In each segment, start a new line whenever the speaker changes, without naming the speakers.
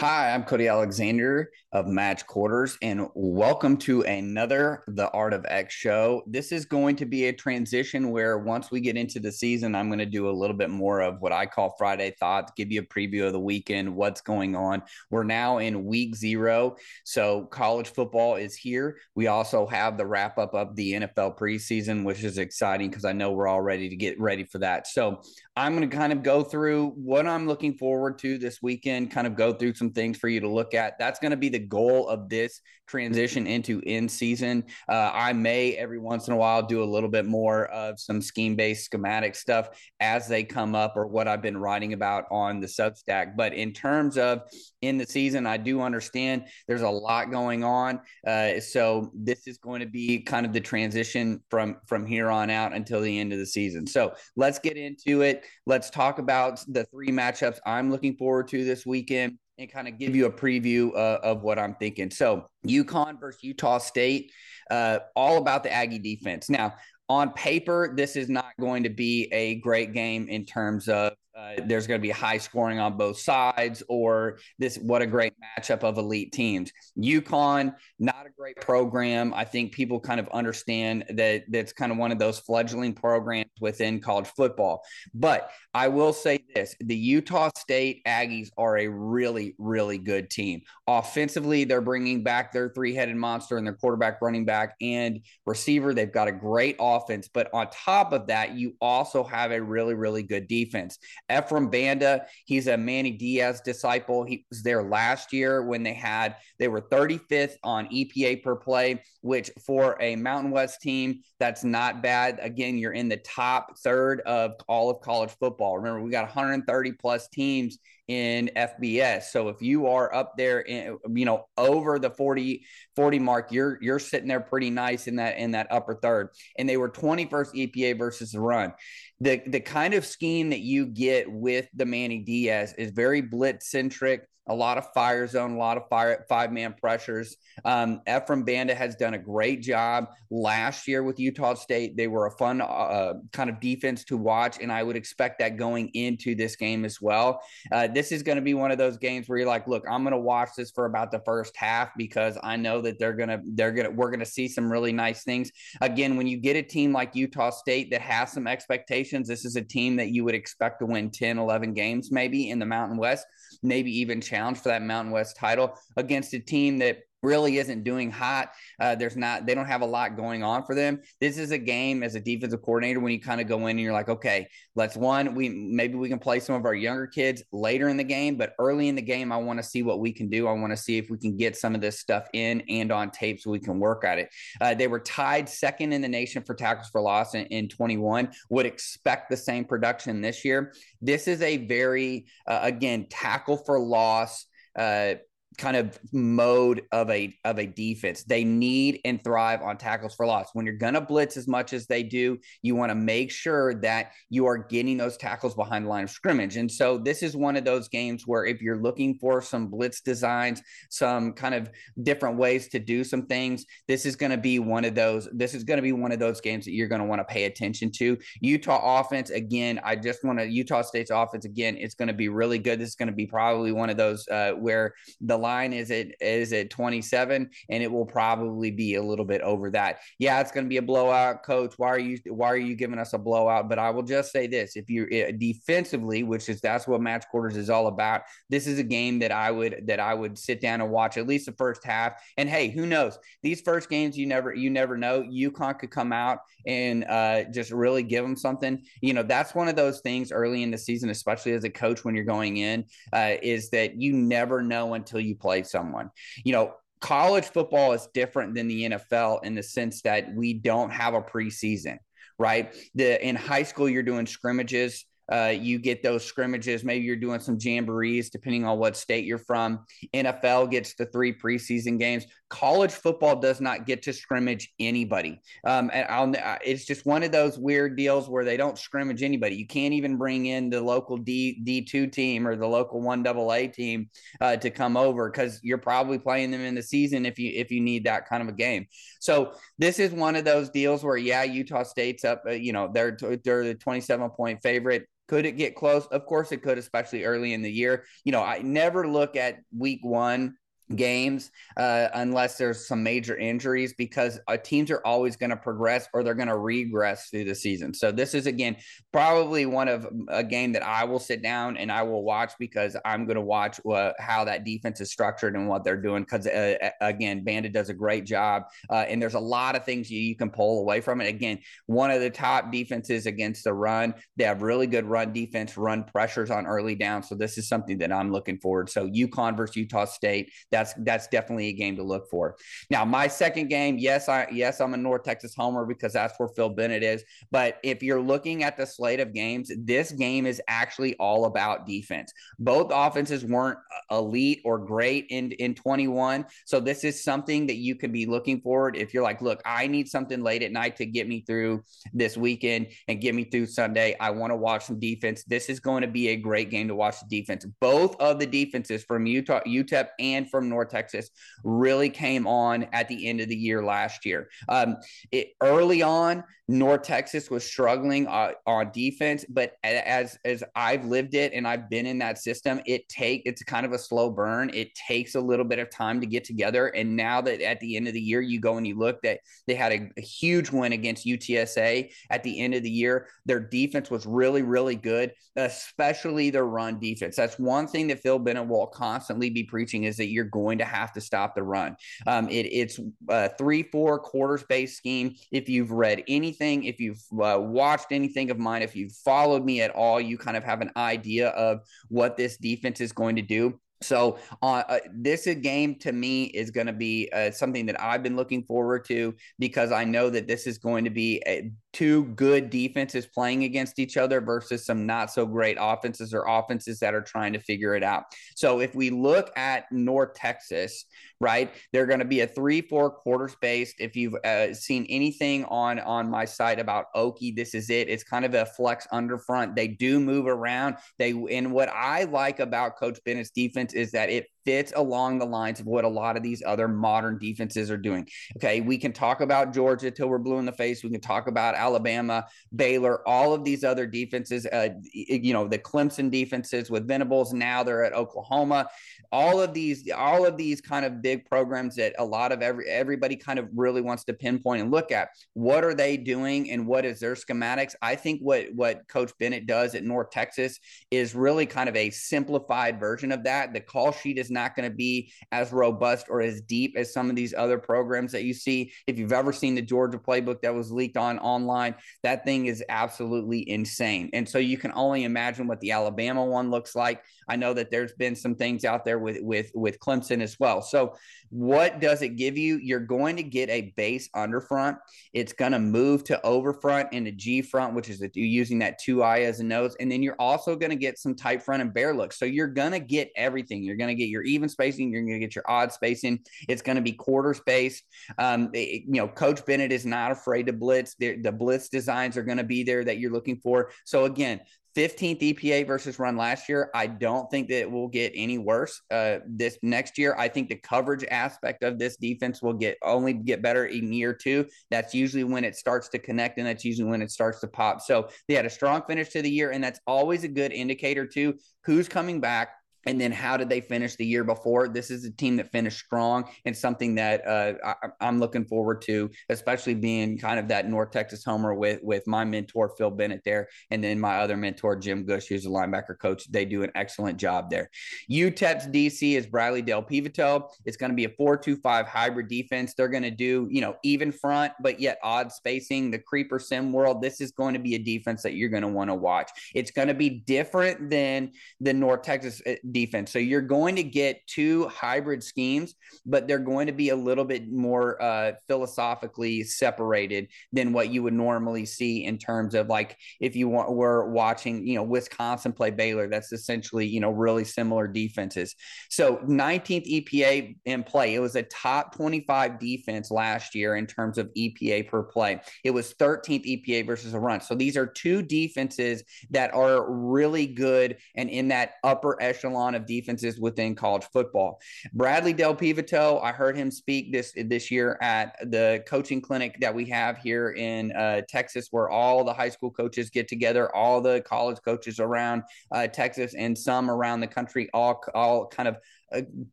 Hi, I'm Cody Alexander of Match Quarters, and welcome to another The Art of X show. This is going to be a transition where once we get into the season, I'm going to do a little bit more of what I call Friday Thoughts, give you a preview of the weekend, what's going on. We're now in week zero, so college football is here. We also have the wrap up of the NFL preseason, which is exciting because I know we're all ready to get ready for that. So I'm going to kind of go through what I'm looking forward to this weekend, kind of go through some things for you to look at. That's going to be the goal of this transition into in season. Uh, I may every once in a while do a little bit more of some scheme based schematic stuff as they come up or what I've been writing about on the Substack. But in terms of in the season, I do understand there's a lot going on. Uh, so this is going to be kind of the transition from from here on out until the end of the season. So let's get into it. Let's talk about the three matchups I'm looking forward to this weekend and kind of give you a preview uh, of what I'm thinking. So, UConn versus Utah State, uh, all about the Aggie defense. Now, on paper, this is not going to be a great game in terms of uh, there's going to be high scoring on both sides, or this what a great matchup of elite teams. UConn, not a great program. I think people kind of understand that that's kind of one of those fledgling programs within college football. But I will say this the Utah State Aggies are a really, really good team. Offensively, they're bringing back their three headed monster and their quarterback, running back, and receiver. They've got a great offense. But on top of that, you also have a really, really good defense. Ephraim Banda, he's a Manny Diaz disciple. He was there last year when they had, they were 35th on EPA per play, which for a Mountain West team, that's not bad. Again, you're in the top third of all of college football. Remember, we got 130 plus teams in FBS. So if you are up there in, you know, over the 40, 40 mark, you're you're sitting there pretty nice in that in that upper third. And they were 21st EPA versus the run. The the kind of scheme that you get with the Manny Diaz is very blitz centric a lot of fire zone, a lot of fire five man pressures. Um, Ephraim Banda has done a great job last year with Utah State. They were a fun uh, kind of defense to watch, and I would expect that going into this game as well. Uh, this is going to be one of those games where you're like, look, I'm going to watch this for about the first half because I know that they're gonna they're gonna we're gonna see some really nice things. Again, when you get a team like Utah State that has some expectations, this is a team that you would expect to win 10, 11 games maybe in the Mountain West, maybe even challenge for that Mountain West title against a team that really isn't doing hot. Uh, there's not, they don't have a lot going on for them. This is a game as a defensive coordinator when you kind of go in and you're like, okay, let's one, we maybe we can play some of our younger kids later in the game, but early in the game, I want to see what we can do. I want to see if we can get some of this stuff in and on tape so we can work at it. Uh, they were tied second in the nation for tackles for loss in, in 21. Would expect the same production this year. This is a very, uh, again, tackle for loss. Uh, kind of mode of a of a defense. They need and thrive on tackles for loss. When you're going to blitz as much as they do, you want to make sure that you are getting those tackles behind the line of scrimmage. And so this is one of those games where if you're looking for some blitz designs, some kind of different ways to do some things, this is going to be one of those this is going to be one of those games that you're going to want to pay attention to. Utah offense again, I just want to Utah State's offense again, it's going to be really good. This is going to be probably one of those uh, where the line is at is at 27 and it will probably be a little bit over that. Yeah it's going to be a blowout coach. Why are you why are you giving us a blowout? But i will just say this. If you're eh, defensively which is that's what match quarters is all about this is a game that i would that i would sit down and watch at least the first half. And hey who knows? These first games you never you never know. UConn could come out and uh, just really give them something. You know that's one of those things early in the season especially as a coach when you're going in uh, is that you never know until you play someone. You know, college football is different than the NFL in the sense that we don't have a preseason, right? The in high school you're doing scrimmages uh, you get those scrimmages. Maybe you're doing some jamborees, depending on what state you're from. NFL gets the three preseason games. College football does not get to scrimmage anybody. Um, and I'll, it's just one of those weird deals where they don't scrimmage anybody. You can't even bring in the local D D2 team or the local one double A team uh, to come over because you're probably playing them in the season if you if you need that kind of a game. So this is one of those deals where yeah, Utah State's up. Uh, you know they're they're the 27 point favorite Could it get close? Of course it could, especially early in the year. You know, I never look at week one games uh, unless there's some major injuries because uh, teams are always going to progress or they're going to regress through the season. So this is again probably one of a game that I will sit down and I will watch because I'm going to watch uh, how that defense is structured and what they're doing because uh, again Banda does a great job uh, and there's a lot of things you, you can pull away from it. Again, one of the top defenses against the run. They have really good run defense, run pressures on early down. So this is something that I'm looking forward. So UConn versus Utah State that's that's definitely a game to look for. Now, my second game, yes, I yes, I'm a North Texas homer because that's where Phil Bennett is. But if you're looking at the slate of games, this game is actually all about defense. Both offenses weren't uh, elite or great in in 21, so this is something that you can be looking forward. If you're like, look, I need something late at night to get me through this weekend and get me through Sunday. I want to watch some defense. This is going to be a great game to watch the defense. Both of the defenses from Utah, UTEP, and from from North Texas really came on at the end of the year last year. Um, it, early on, North Texas was struggling uh, on defense, but as as I've lived it and I've been in that system, it take it's kind of a slow burn. It takes a little bit of time to get together. And now that at the end of the year, you go and you look that they had a, a huge win against UTSA at the end of the year. Their defense was really really good, especially their run defense. That's one thing that Phil Bennett will constantly be preaching is that you're going to have to stop the run. Um, it, it's a three four quarters based scheme. If you've read anything, if you've uh, watched anything of mine, if you've followed me at all, you kind of have an idea of what this defense is going to do. So uh, uh, this game to me is going to be uh, something that I've been looking forward to because I know that this is going to be a, two good defenses playing against each other versus some not so great offenses or offenses that are trying to figure it out. So if we look at North Texas, right, they're going to be a three-four quarters based. If you've uh, seen anything on on my site about Okie, this is it. It's kind of a flex under front. They do move around. They and what I like about Coach Bennett's defense is that it fits along the lines of what a lot of these other modern defenses are doing. Okay, we can talk about Georgia till we're blue in the face. We can talk about Alabama, Baylor, all of these other defenses. Uh, you know, the Clemson defenses with Venables. Now they're at Oklahoma. All of these, all of these kind of big programs that a lot of every everybody kind of really wants to pinpoint and look at. What are they doing and what is their schematics? I think what what Coach Bennett does at North Texas is really kind of a simplified version of that. The call sheet is not going to be as robust or as deep as some of these other programs that you see. If you've ever seen the Georgia playbook that was leaked on online, that thing is absolutely insane. And so you can only imagine what the Alabama one looks like. I know that there's been some things out there with with with Clemson as well. So what does it give you? You're going to get a base underfront. It's going to move to overfront and a G front, which is using that two I as a nose, and then you're also going to get some tight front and bear looks. So you're going to get everything. You're going to get your even spacing. You're going to get your odd spacing. It's going to be quarter space. Um, it, you know, Coach Bennett is not afraid to blitz. The, blitz designs are going to be there that you're looking for. So again, 15th EPA versus run last year. I don't think that it will get any worse uh, this next year. I think the coverage aspect of this defense will get only get better in year two. That's usually when it starts to connect, and that's usually when it starts to pop. So they had a strong finish to the year, and that's always a good indicator too. Who's coming back? And then how did they finish the year before? This is a team that finished strong and something that uh, I, am looking forward to, especially being kind of that North Texas homer with with my mentor Phil Bennett there, and then my other mentor Jim Gush, who's a linebacker coach. They do an excellent job there. UTEP's DC is Bradley Dale Peveto. It's going to be a four-two-five hybrid defense. They're going to do you know even front, but yet odd spacing. The creeper sim world. This is going to be a defense that you're going to want to watch. It's going to be different than the North Texas uh, defense. So you're going to get two hybrid schemes, but they're going to be a little bit more uh, philosophically separated than what you would normally see in terms of like if you want, were watching, you know, Wisconsin play Baylor. That's essentially, you know, really similar defenses. So 19th EPA in play. It was a top 25 defense last year in terms of EPA per play. It was 13th EPA versus a run. So these are two defenses that are really good and in that upper echelon echelon of defenses within college football. Bradley Dale Peveto, I heard him speak this this year at the coaching clinic that we have here in uh, Texas, where all the high school coaches get together, all the college coaches around uh, Texas, and some around the country, all all kind of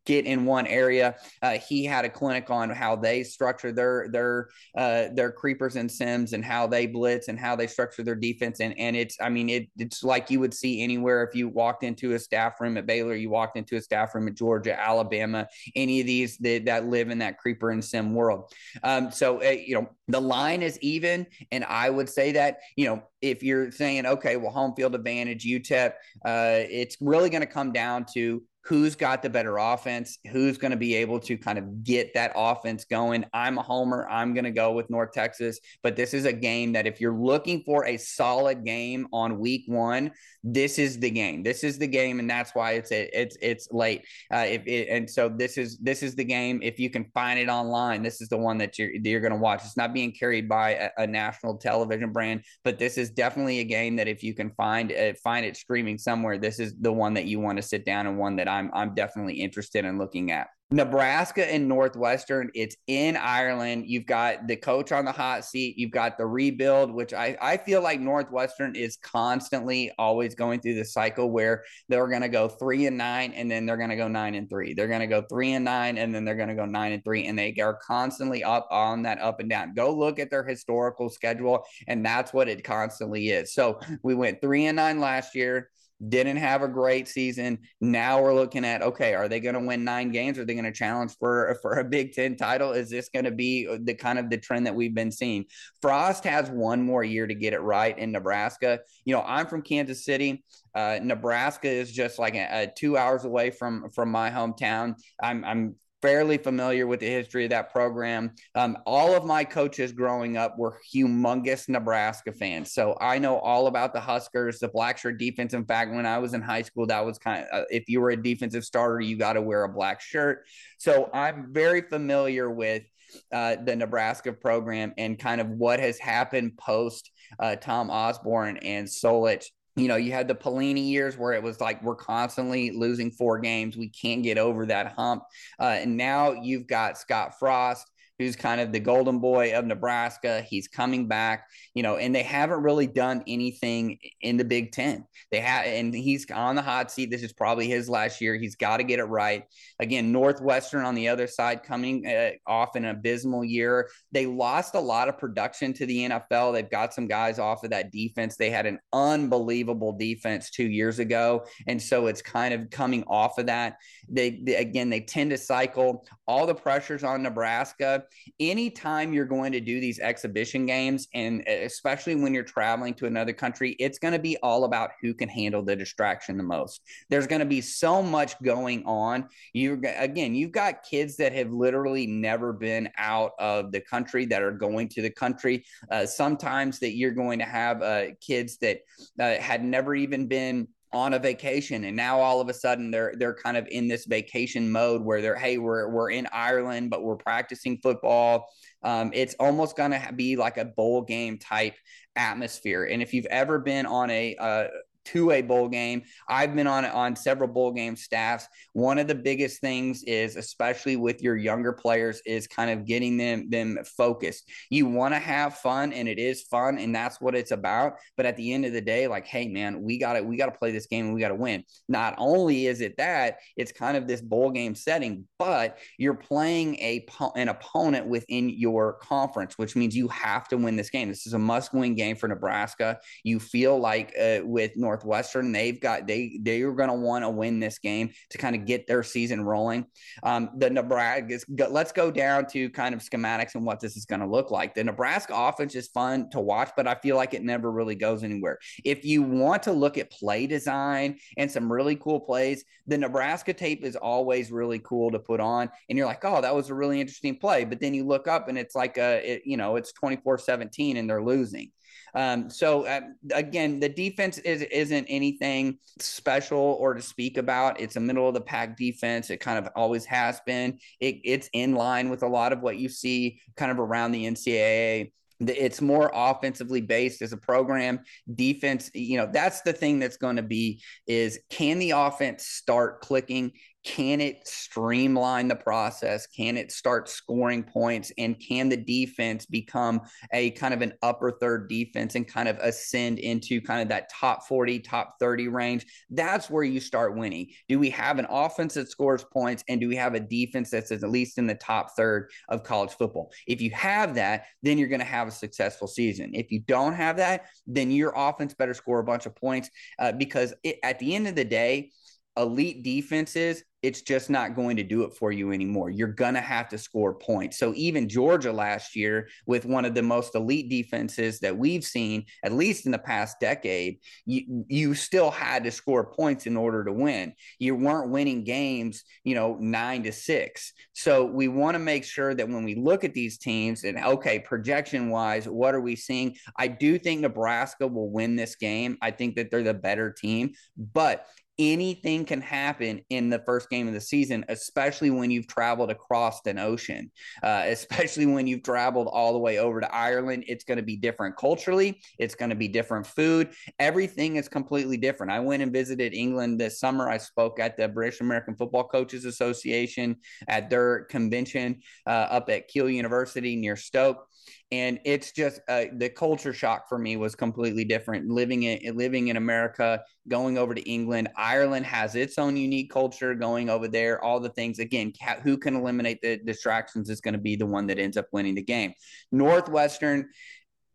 get in one area. Uh, he had a clinic on how they structure their their uh, their creepers and sims and how they blitz and how they structure their defense. And and it's I mean it it's like you would see anywhere if you walked into a staff room at Baylor, you walked into a staff room at Georgia, Alabama, any of these that, that live in that creeper and sim world. Um, so uh, you know the line is even, and I would say that you know if you're saying okay, well home field advantage, UTEP, uh, it's really going to come down to who's got the better offense, who's going to be able to kind of get that offense going. I'm a homer. I'm going to go with North Texas, but this is a game that if you're looking for a solid game on week one, this is the game. This is the game, and that's why it's it's it's late. Uh, if it, and so this is this is the game. If you can find it online, this is the one that you're you're going to watch. It's not being carried by a, a, national television brand, but this is definitely a game that if you can find uh, find it streaming somewhere, this is the one that you want to sit down and one that I'm I'm definitely interested in looking at. Nebraska and Northwestern, it's in Ireland. You've got the coach on the hot seat. You've got the rebuild, which I, I feel like Northwestern is constantly always going through the cycle where they're going to go three and nine and then they're going to go nine and three. They're going to go three and nine and then they're going to go nine and three. And they are constantly up on that up and down. Go look at their historical schedule, and that's what it constantly is. So we went three and nine last year didn't have a great season. Now we're looking at okay, are they going to win nine games? Are they going to challenge for for a Big Ten title? Is this going to be the kind of the trend that we've been seeing? Frost has one more year to get it right in Nebraska. You know, I'm from Kansas City. Uh, Nebraska is just like a, a two hours away from from my hometown. I'm I'm fairly familiar with the history of that program. Um, all of my coaches growing up were humongous Nebraska fans. So I know all about the Huskers, the black shirt defense. In fact, when I was in high school, that was kind of, uh, if you were a defensive starter, you got to wear a black shirt. So I'm very familiar with uh, the Nebraska program and kind of what has happened post uh, Tom Osborne and Solich you know, you had the Pelini years where it was like we're constantly losing four games. We can't get over that hump. Uh, and now you've got Scott Frost, who's kind of the golden boy of Nebraska. He's coming back, you know, and they haven't really done anything in the Big Ten. They have, and he's on the hot seat. This is probably his last year. He's got to get it right. Again, Northwestern on the other side coming uh, off an abysmal year. They lost a lot of production to the NFL. They've got some guys off of that defense. They had an unbelievable defense two years ago. And so it's kind of coming off of that. They, they again, they tend to cycle all the pressures on Nebraska anytime you're going to do these exhibition games, and especially when you're traveling to another country, it's going to be all about who can handle the distraction the most. There's going to be so much going on. You again, you've got kids that have literally never been out of the country that are going to the country. Uh, sometimes that you're going to have uh, kids that uh, had never even been on a vacation and now all of a sudden they're they're kind of in this vacation mode where they're hey we're we're in Ireland but we're practicing football. Um, it's almost going to be like a bowl game type atmosphere. And if you've ever been on a uh, to a bowl game. I've been on on several bowl game staffs. One of the biggest things is, especially with your younger players, is kind of getting them them focused. You want to have fun, and it is fun, and that's what it's about. But at the end of the day, like, hey man, we got to we got to play this game, and we got to win. Not only is it that, it's kind of this bowl game setting, but you're playing a an opponent within your conference, which means you have to win this game. This is a must win game for Nebraska. You feel like uh, with North Northwestern. They've got they they are going to want to win this game to kind of get their season rolling. Um, the Nebraska. Let's go down to kind of schematics and what this is going to look like. The Nebraska offense is fun to watch, but I feel like it never really goes anywhere. If you want to look at play design and some really cool plays, the Nebraska tape is always really cool to put on, and you're like, oh, that was a really interesting play. But then you look up and it's like a, it, you know, it's 24-17 and they're losing. Um, so uh, again, the defense is isn't anything special or to speak about. It's a middle of the pack defense. It kind of always has been. It, it's in line with a lot of what you see kind of around the NCAA it's more offensively based as a program defense you know that's the thing that's going to be is can the offense start clicking can it streamline the process? Can it start scoring points? And can the defense become a kind of an upper third defense and kind of ascend into kind of that top 40, top 30 range? That's where you start winning. Do we have an offense that scores points? And do we have a defense that's at least in the top third of college football? If you have that, then you're going to have a successful season. If you don't have that, then your offense better score a bunch of points uh, because it, at the end of the day, elite defenses, it's just not going to do it for you anymore. You're going to have to score points. So even Georgia last year, with one of the most elite defenses that we've seen, at least in the past decade, you, you still had to score points in order to win. You weren't winning games, you know, nine to six. So we want to make sure that when we look at these teams and okay, projection wise, what are we seeing? I do think Nebraska will win this game. I think that they're the better team, but anything can happen in the first game of the season, especially when you've traveled across an ocean, uh, especially when you've traveled all the way over to Ireland. It's going to be different culturally, it's going to be different food. Everything is completely different. I went and visited England this summer. I spoke at the British American Football Coaches Association at their convention uh, up at Keele University near Stoke and it's just uh, the culture shock for me was completely different living in living in america going over to england ireland has its own unique culture going over there all the things again who can eliminate the distractions is going to be the one that ends up winning the game northwestern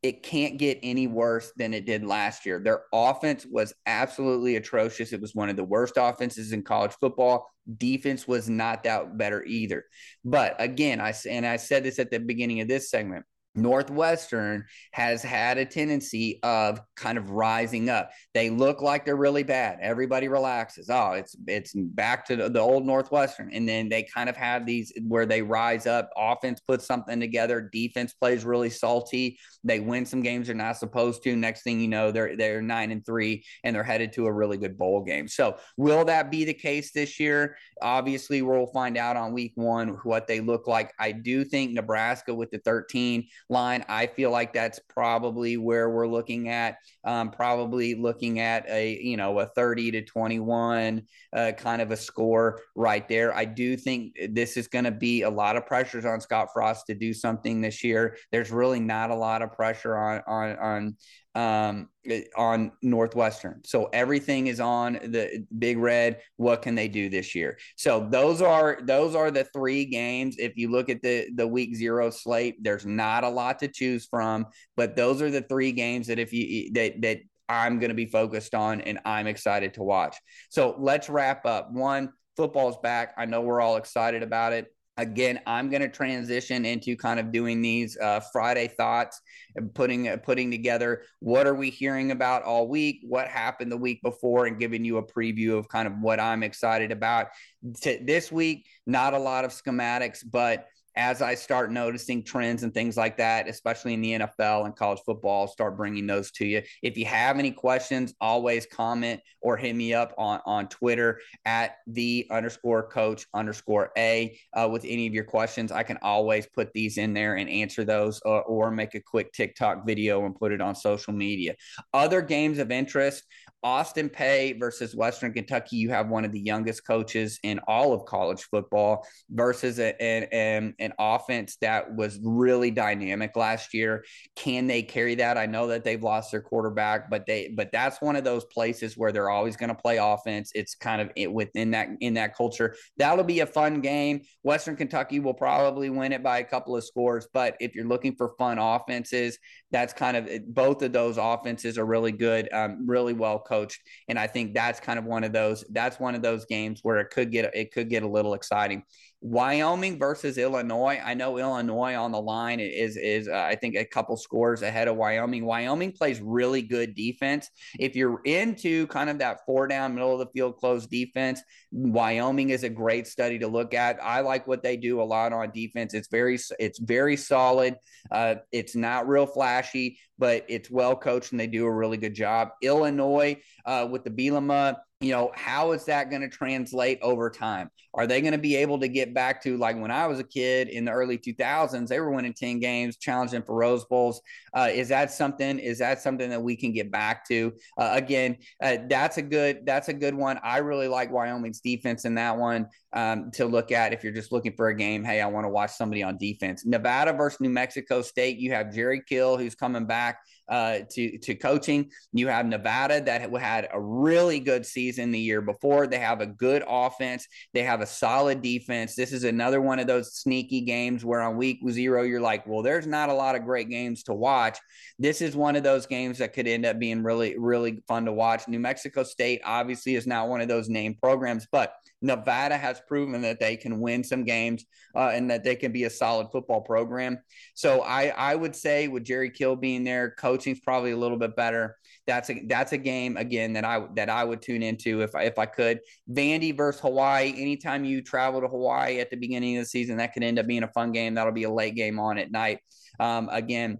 it can't get any worse than it did last year. Their offense was absolutely atrocious. It was one of the worst offenses in college football. Defense was not that better either. But again, I and I said this at the beginning of this segment Northwestern has had a tendency of kind of rising up. They look like they're really bad. Everybody relaxes. Oh, it's it's back to the, old Northwestern, and then they kind of have these where they rise up. Offense puts something together. Defense plays really salty. They win some games they're not supposed to. Next thing you know, they're they're nine and three, and they're headed to a really good bowl game. So, will that be the case this year? Obviously, we'll find out on week one what they look like. I do think Nebraska with the 13 line. I feel like that's probably where we're looking at. Um, probably looking at a you know a 30 to 21 uh, kind of a score right there. I do think this is going to be a lot of pressures on Scott Frost to do something this year. There's really not a lot of pressure on on on um, on Northwestern. So everything is on the Big Red. What can they do this year? So those are those are the three games. If you look at the the week zero slate, there's not a lot to choose from, but those are the three games that if you that that I'm going to be focused on and I'm excited to watch. So let's wrap up. One, football's back. I know we're all excited about it again i'm going to transition into kind of doing these uh, friday thoughts and putting uh, putting together what are we hearing about all week what happened the week before and giving you a preview of kind of what i'm excited about. This week not a lot of schematics but as I start noticing trends and things like that, especially in the NFL and college football, I'll start bringing those to you. If you have any questions, always comment or hit me up on, on Twitter at the underscore coach underscore A uh, with any of your questions. I can always put these in there and answer those or, or make a quick TikTok video and put it on social media. Other games of interest, Austin Peay versus Western Kentucky, you have one of the youngest coaches in all of college football versus a, an, an offense that was really dynamic last year. Can they carry that? I know that they've lost their quarterback, but they but that's one of those places where they're always going to play offense. It's kind of within that in that culture. That'll be a fun game. Western Kentucky will probably win it by a couple of scores, but if you're looking for fun offenses, that's kind of both of those offenses are really good, um, really well coached, and I think that's kind of one of those. That's one of those games where it could get it could get a little exciting. Wyoming versus Illinois. I know Illinois on the line is is uh, I think a couple scores ahead of Wyoming. Wyoming plays really good defense. If you're into kind of that four down middle of the field close defense, Wyoming is a great study to look at. I like what they do a lot on defense. It's very it's very solid. Uh, it's not real flashy, but it's well coached and they do a really good job. Illinois, uh, with the Bielema you know, how is that going to translate over time? Are they going to be able to get back to like when I was a kid in the early 2000s? They were winning 10 games, challenging for Rose Bowls. Uh, is that something? Is that something that we can get back to? Uh, again, uh, that's a good that's a good one. I really like Wyoming's defense in that one um, to look at if you're just looking for a game. Hey, I want to watch somebody on defense. Nevada versus New Mexico State. You have Jerry Kill who's coming back uh, to to coaching. You have Nevada that had a really good season the year before. They have a good offense. They have a solid defense. This is another one of those sneaky games where on week zero you're like, well, there's not a lot of great games to watch. This is one of those games that could end up being really really fun to watch. New Mexico State obviously is not one of those name programs, but Nevada has proven that they can win some games uh, and that they can be a solid football program. So I I would say with Jerry Kill being there, coaching's probably a little bit better. That's a that's a game again that I that I would tune into if I, if I could. Vandy versus Hawaii. Anytime you travel to Hawaii at the beginning of the season, that could end up being a fun game. That'll be a late game on at night. Um, again,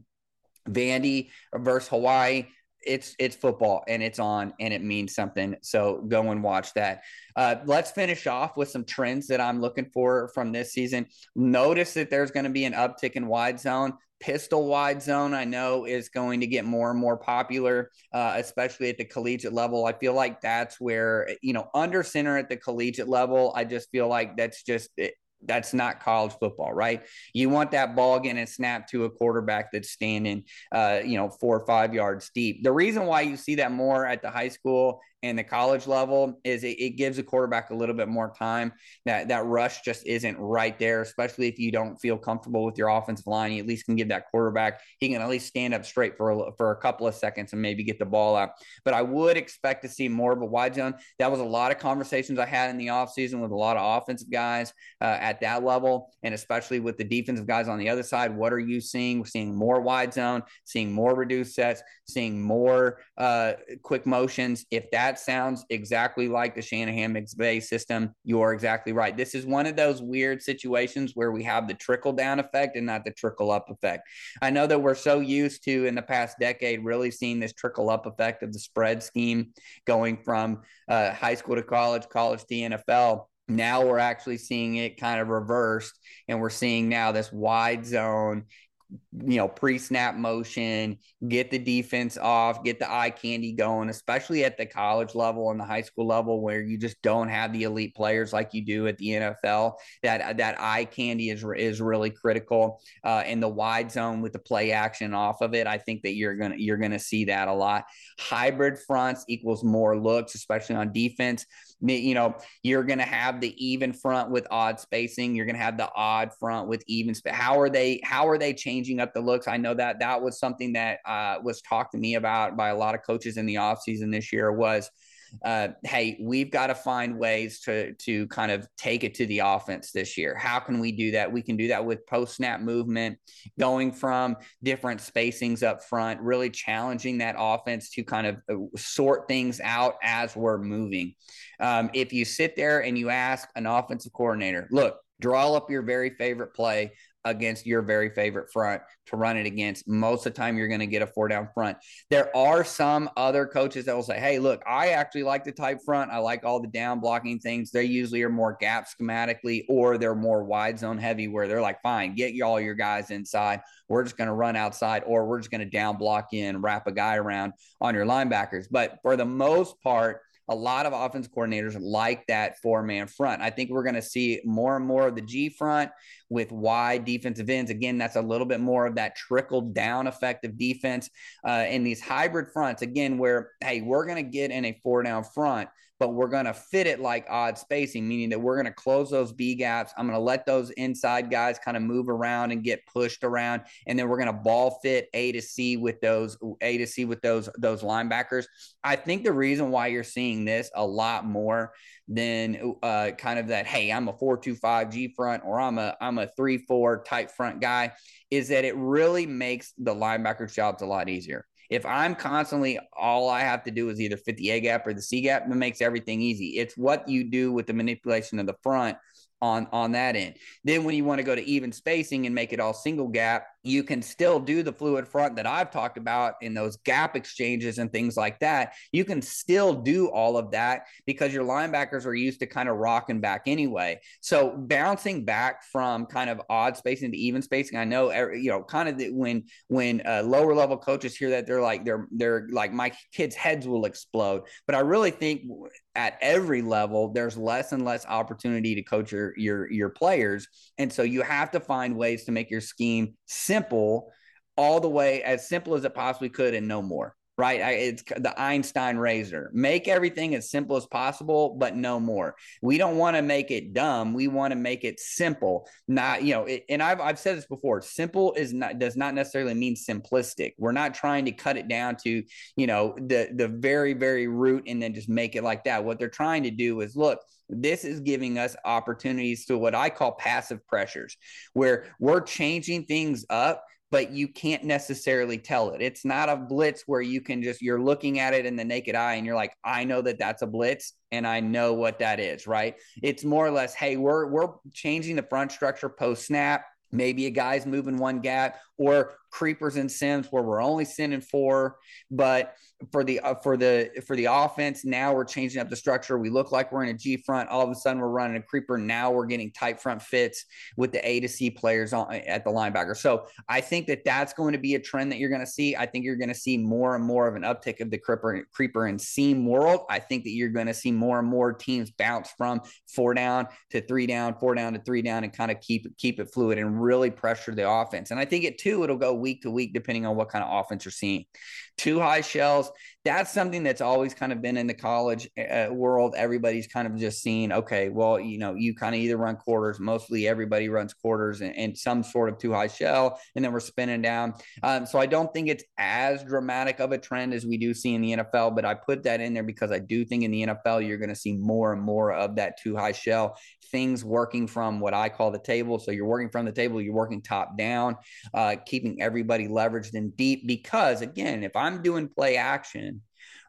Vandy versus Hawaii it's it's football and it's on and it means something. So go and watch that. Uh, let's finish off with some trends that I'm looking for from this season. Notice that there's going to be an uptick in wide zone. Pistol wide zone, I know, is going to get more and more popular, uh, especially at the collegiate level. I feel like that's where, you know, under center at the collegiate level, I just feel like that's just it, that's not college football, right? You want that ball getting snapped to a quarterback that's standing, uh, you know, four or five yards deep. The reason why you see that more at the high school and the college level is it, it gives a quarterback a little bit more time. That that rush just isn't right there, especially if you don't feel comfortable with your offensive line. You at least can give that quarterback he can at least stand up straight for a, for a couple of seconds and maybe get the ball out. But I would expect to see more of a wide zone. That was a lot of conversations I had in the offseason with a lot of offensive guys uh, at that level, and especially with the defensive guys on the other side. What are you seeing? We're seeing more wide zone, seeing more reduced sets, seeing more uh, quick motions. If that that sounds exactly like the Shanahan McVay system. You're exactly right. This is one of those weird situations where we have the trickle down effect and not the trickle up effect. I know that we're so used to in the past decade really seeing this trickle up effect of the spread scheme going from uh, high school to college, college to NFL now we're actually seeing it kind of reversed and we're seeing now this wide zone you know, pre snap motion, get the defense off, get the eye candy going, especially at the college level and the high school level where you just don't have the elite players like you do at the NFL. That that eye candy is is really critical. Uh, in the wide zone with the play action off of it, I think that you're gonna you're gonna see that a lot. Hybrid fronts equals more looks, especially on defense you know, you're going to have the even front with odd spacing. You're going to have the odd front with even. How are they? How are they changing up the looks? I know that that was something that uh, was talked to me about by a lot of coaches in the offseason this year. Was uh, hey, we've got to find ways to to kind of take it to the offense this year. How can we do that? We can do that with post snap movement, going from different spacings up front, really challenging that offense to kind of uh, sort things out as we're moving. Um, if you sit there and you ask an offensive coordinator, look, draw up your very favorite play against your very favorite front to run it against. Most of the time, you're going to get a four down front. There are some other coaches that will say, Hey, look, I actually like the type front. I like all the down blocking things. They usually are more gap schematically or they're more wide zone heavy where they're like, Fine, get all your guys inside. We're just going to run outside or we're just going to down block in, wrap a guy around on your linebackers. But for the most part, a lot of offense coordinators like that four man front. I think we're going to see more and more of the G front with wide defensive ends. Again, that's a little bit more of that trickle down effect of defense uh, in these hybrid fronts. Again, where, hey, we're going to get in a four down front but we're going to fit it like odd spacing, meaning that we're going to close those B gaps. I'm going to let those inside guys kind of move around and get pushed around, and then we're going to ball fit A to C with those A to C with those those linebackers. I think the reason why you're seeing this a lot more than uh, kind of that, hey, I'm a four two five G front or I'm a I'm a three four type front guy, is that it really makes the linebackers' jobs a lot easier. If I'm constantly all I have to do is either fit the A gap or the C gap, it makes everything easy. It's what you do with the manipulation of the front on on that end. Then when you want to go to even spacing and make it all single gap, you can still do the fluid front that I've talked about in those gap exchanges and things like that. You can still do all of that because your linebackers are used to kind of rocking back anyway. So bouncing back from kind of odd spacing to even spacing, I know you know kind of the, when when uh, lower level coaches hear that they're like they're they're like my kids' heads will explode. But I really think at every level there's less and less opportunity to coach your your your players. And so you have to find ways to make your scheme simple all the way as simple as it possibly could and no more right? It's the Einstein razor. Make everything as simple as possible, but no more. We don't want to make it dumb. We want to make it simple. Not, you know, it, and I've, I've said this before, simple is not, does not necessarily mean simplistic. We're not trying to cut it down to, you know, the, the very, very root and then just make it like that. What they're trying to do is look, this is giving us opportunities to what I call passive pressures, where we're changing things up but you can't necessarily tell it. It's not a blitz where you can just you're looking at it in the naked eye and you're like, I know that that's a blitz and I know what that is, right? It's more or less, hey, we're we're changing the front structure post snap. Maybe a guy's moving one gap or creepers and sims where we're only sending four, but for the uh, for the for the offense now we're changing up the structure. We look like we're in a g front. All of a sudden we're running a creeper. Now we're getting tight front fits with the a to c players on, at the linebacker. So i think that that's going to be a trend that you're going to see. I think you're going to see more and more of an uptick of the creeper creeper and sim world. I think that you're going to see more and more teams bounce from four down to three down four down to three down and kind of keep keep it fluid and really pressure the offense. And i think it too it'll go week to week depending on what kind of offense you're seeing two high shells. That's something that's always kind of been in the college uh, world. Everybody's kind of just seen, okay, well, you know, you kind of either run quarters. Mostly everybody runs quarters and, and, some sort of two high shell, and then we're spinning down. Um, so I don't think it's as dramatic of a trend as we do see in the NFL, but I put that in there because I do think in the NFL you're going to see more and more of that two high shell things working from what I call the table. So you're working from the table, you're working top down, uh, keeping everybody leveraged and deep. Because again, if I'm doing play action,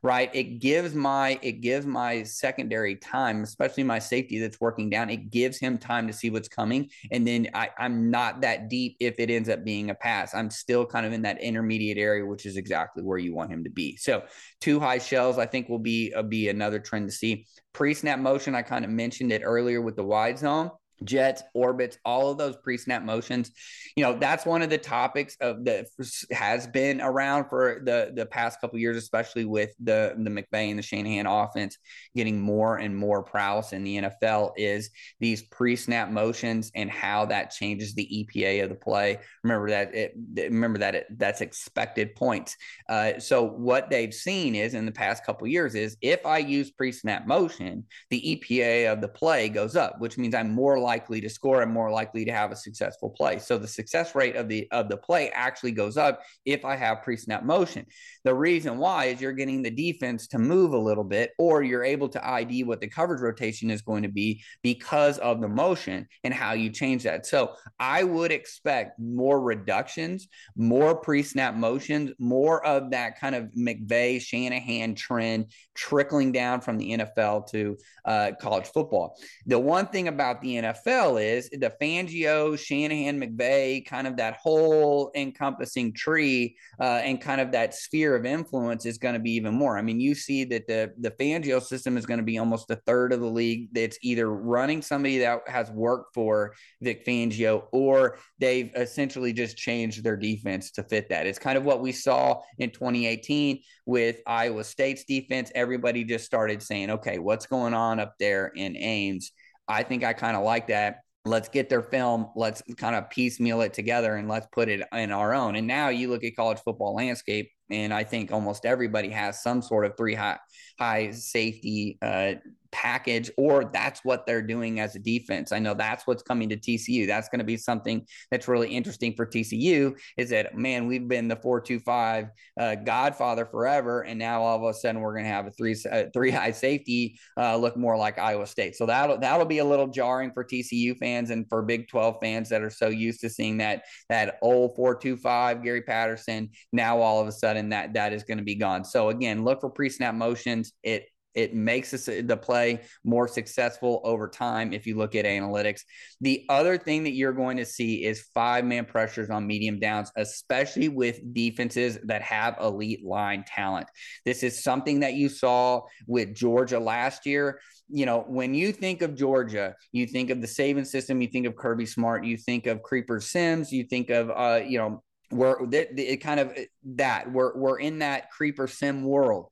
right it gives my it gives my secondary time especially my safety that's working down it gives him time to see what's coming and then I, i'm not that deep if it ends up being a pass. I'm still kind of in that intermediate area which is exactly where you want him to be. So two high shells i think will be uh, be another trend to see. Pre-snap motion i kind of mentioned it earlier with the wide zone jets, orbits, all of those pre-snap motions. You know, that's one of the topics of that has been around for the the past couple years, especially with the the McVay and the Shanahan offense getting more and more prowess in the NFL. Is these pre-snap motions and how that changes the EPA of the play. Remember that it remember that it, that's expected points. Uh, so what they've seen is in the past couple years is if I use pre-snap motion, the EPA of the play goes up, which means I'm more likely to score and more likely to have a successful play. So the success rate of the of the play actually goes up if I have pre-snap motion. The reason why is you're getting the defense to move a little bit or you're able to ID what the coverage rotation is going to be because of the motion and how you change that. So I would expect more reductions, more pre-snap motions, more of that kind of McVay Shanahan trend trickling down from the NFL to uh, college football. The one thing about the NFL NFL is the Fangio, Shanahan, McVay, kind of that whole encompassing tree uh, and kind of that sphere of influence is going to be even more. I mean, you see that the the Fangio system is going to be almost a third of the league that's either running somebody that has worked for Vic Fangio or they've essentially just changed their defense to fit that. It's kind of what we saw in 2018 with Iowa State's defense. Everybody just started saying, okay, what's going on up there in Ames? I think I kind of like that. Let's get their film. Let's kind of piecemeal it together and let's put it in our own. And now you look at college football landscape, and I think almost everybody has some sort of three high high safety uh, package or that's what they're doing as a defense. I know that's what's coming to TCU. That's going to be something that's really interesting for TCU is that man, we've been the 425 uh, godfather forever and now all of a sudden we're going to have a three uh, three high safety uh, look more like Iowa State. So that'll that'll be a little jarring for TCU fans and for Big 12 fans that are so used to seeing that that old 425 Gary Patterson now all of a sudden that that is going to be gone. So again, look for pre-snap motions. It it makes the play more successful over time if you look at analytics. The other thing that you're going to see is five man pressures on medium downs, especially with defenses that have elite line talent. This is something that you saw with Georgia last year. You know, when you think of Georgia, you think of the Saban system, you think of Kirby Smart, you think of Creeper Sims, you think of, uh, you know, we're it kind of that we're we're in that creeper sim world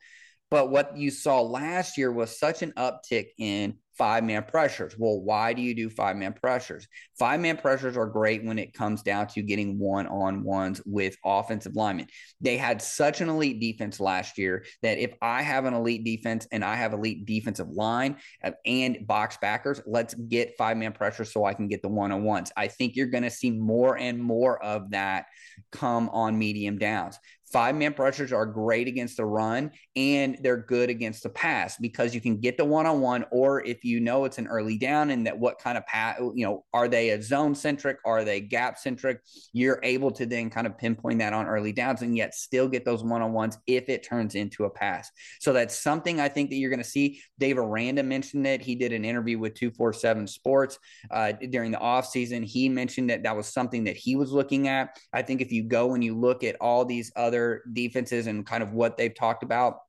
but what you saw last year was such an uptick in five man pressures. Well, why do you do five man pressures? Five man pressures are great when it comes down to getting one on ones with offensive linemen. They had such an elite defense last year that if I have an elite defense and I have elite defensive line uh, and box backers, let's get five man pressure so I can get the one on ones. I think you're going to see more and more of that come on medium downs. Five man pressures are great against the run and they're good against the pass because you can get the one on one, or if you know it's an early down and that what kind of pass, you know, are they a zone centric? Are they gap centric? You're able to then kind of pinpoint that on early downs and yet still get those one on ones if it turns into a pass. So that's something I think that you're going to see. Dave Aranda mentioned it. He did an interview with 247 Sports uh, during the offseason. He mentioned that that was something that he was looking at. I think if you go and you look at all these other defenses and kind of what they've talked about,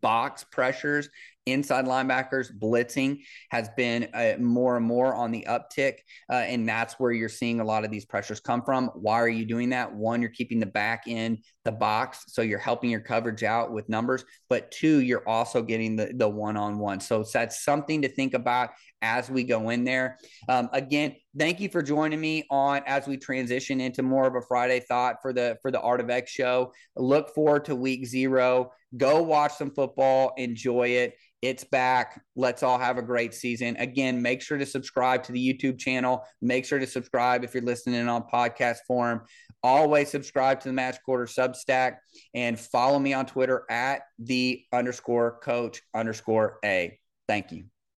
box pressures inside linebackers blitzing has been uh, more and more on the uptick uh, and that's where you're seeing a lot of these pressures come from. Why are you doing that? One you're keeping the back in the box so you're helping your coverage out with numbers but two you're also getting the the one-on-one. So that's something to think about as we go in there. Um, again thank you for joining me on as we transition into more of a friday thought for the for the art of x show. Look forward to week zero go watch some football enjoy it it's back. Let's all have a great season. Again, make sure to subscribe to the YouTube channel. Make sure to subscribe if you're listening on podcast form. Always subscribe to the Match Quarter Substack and follow me on Twitter at the underscore coach underscore A. Thank you.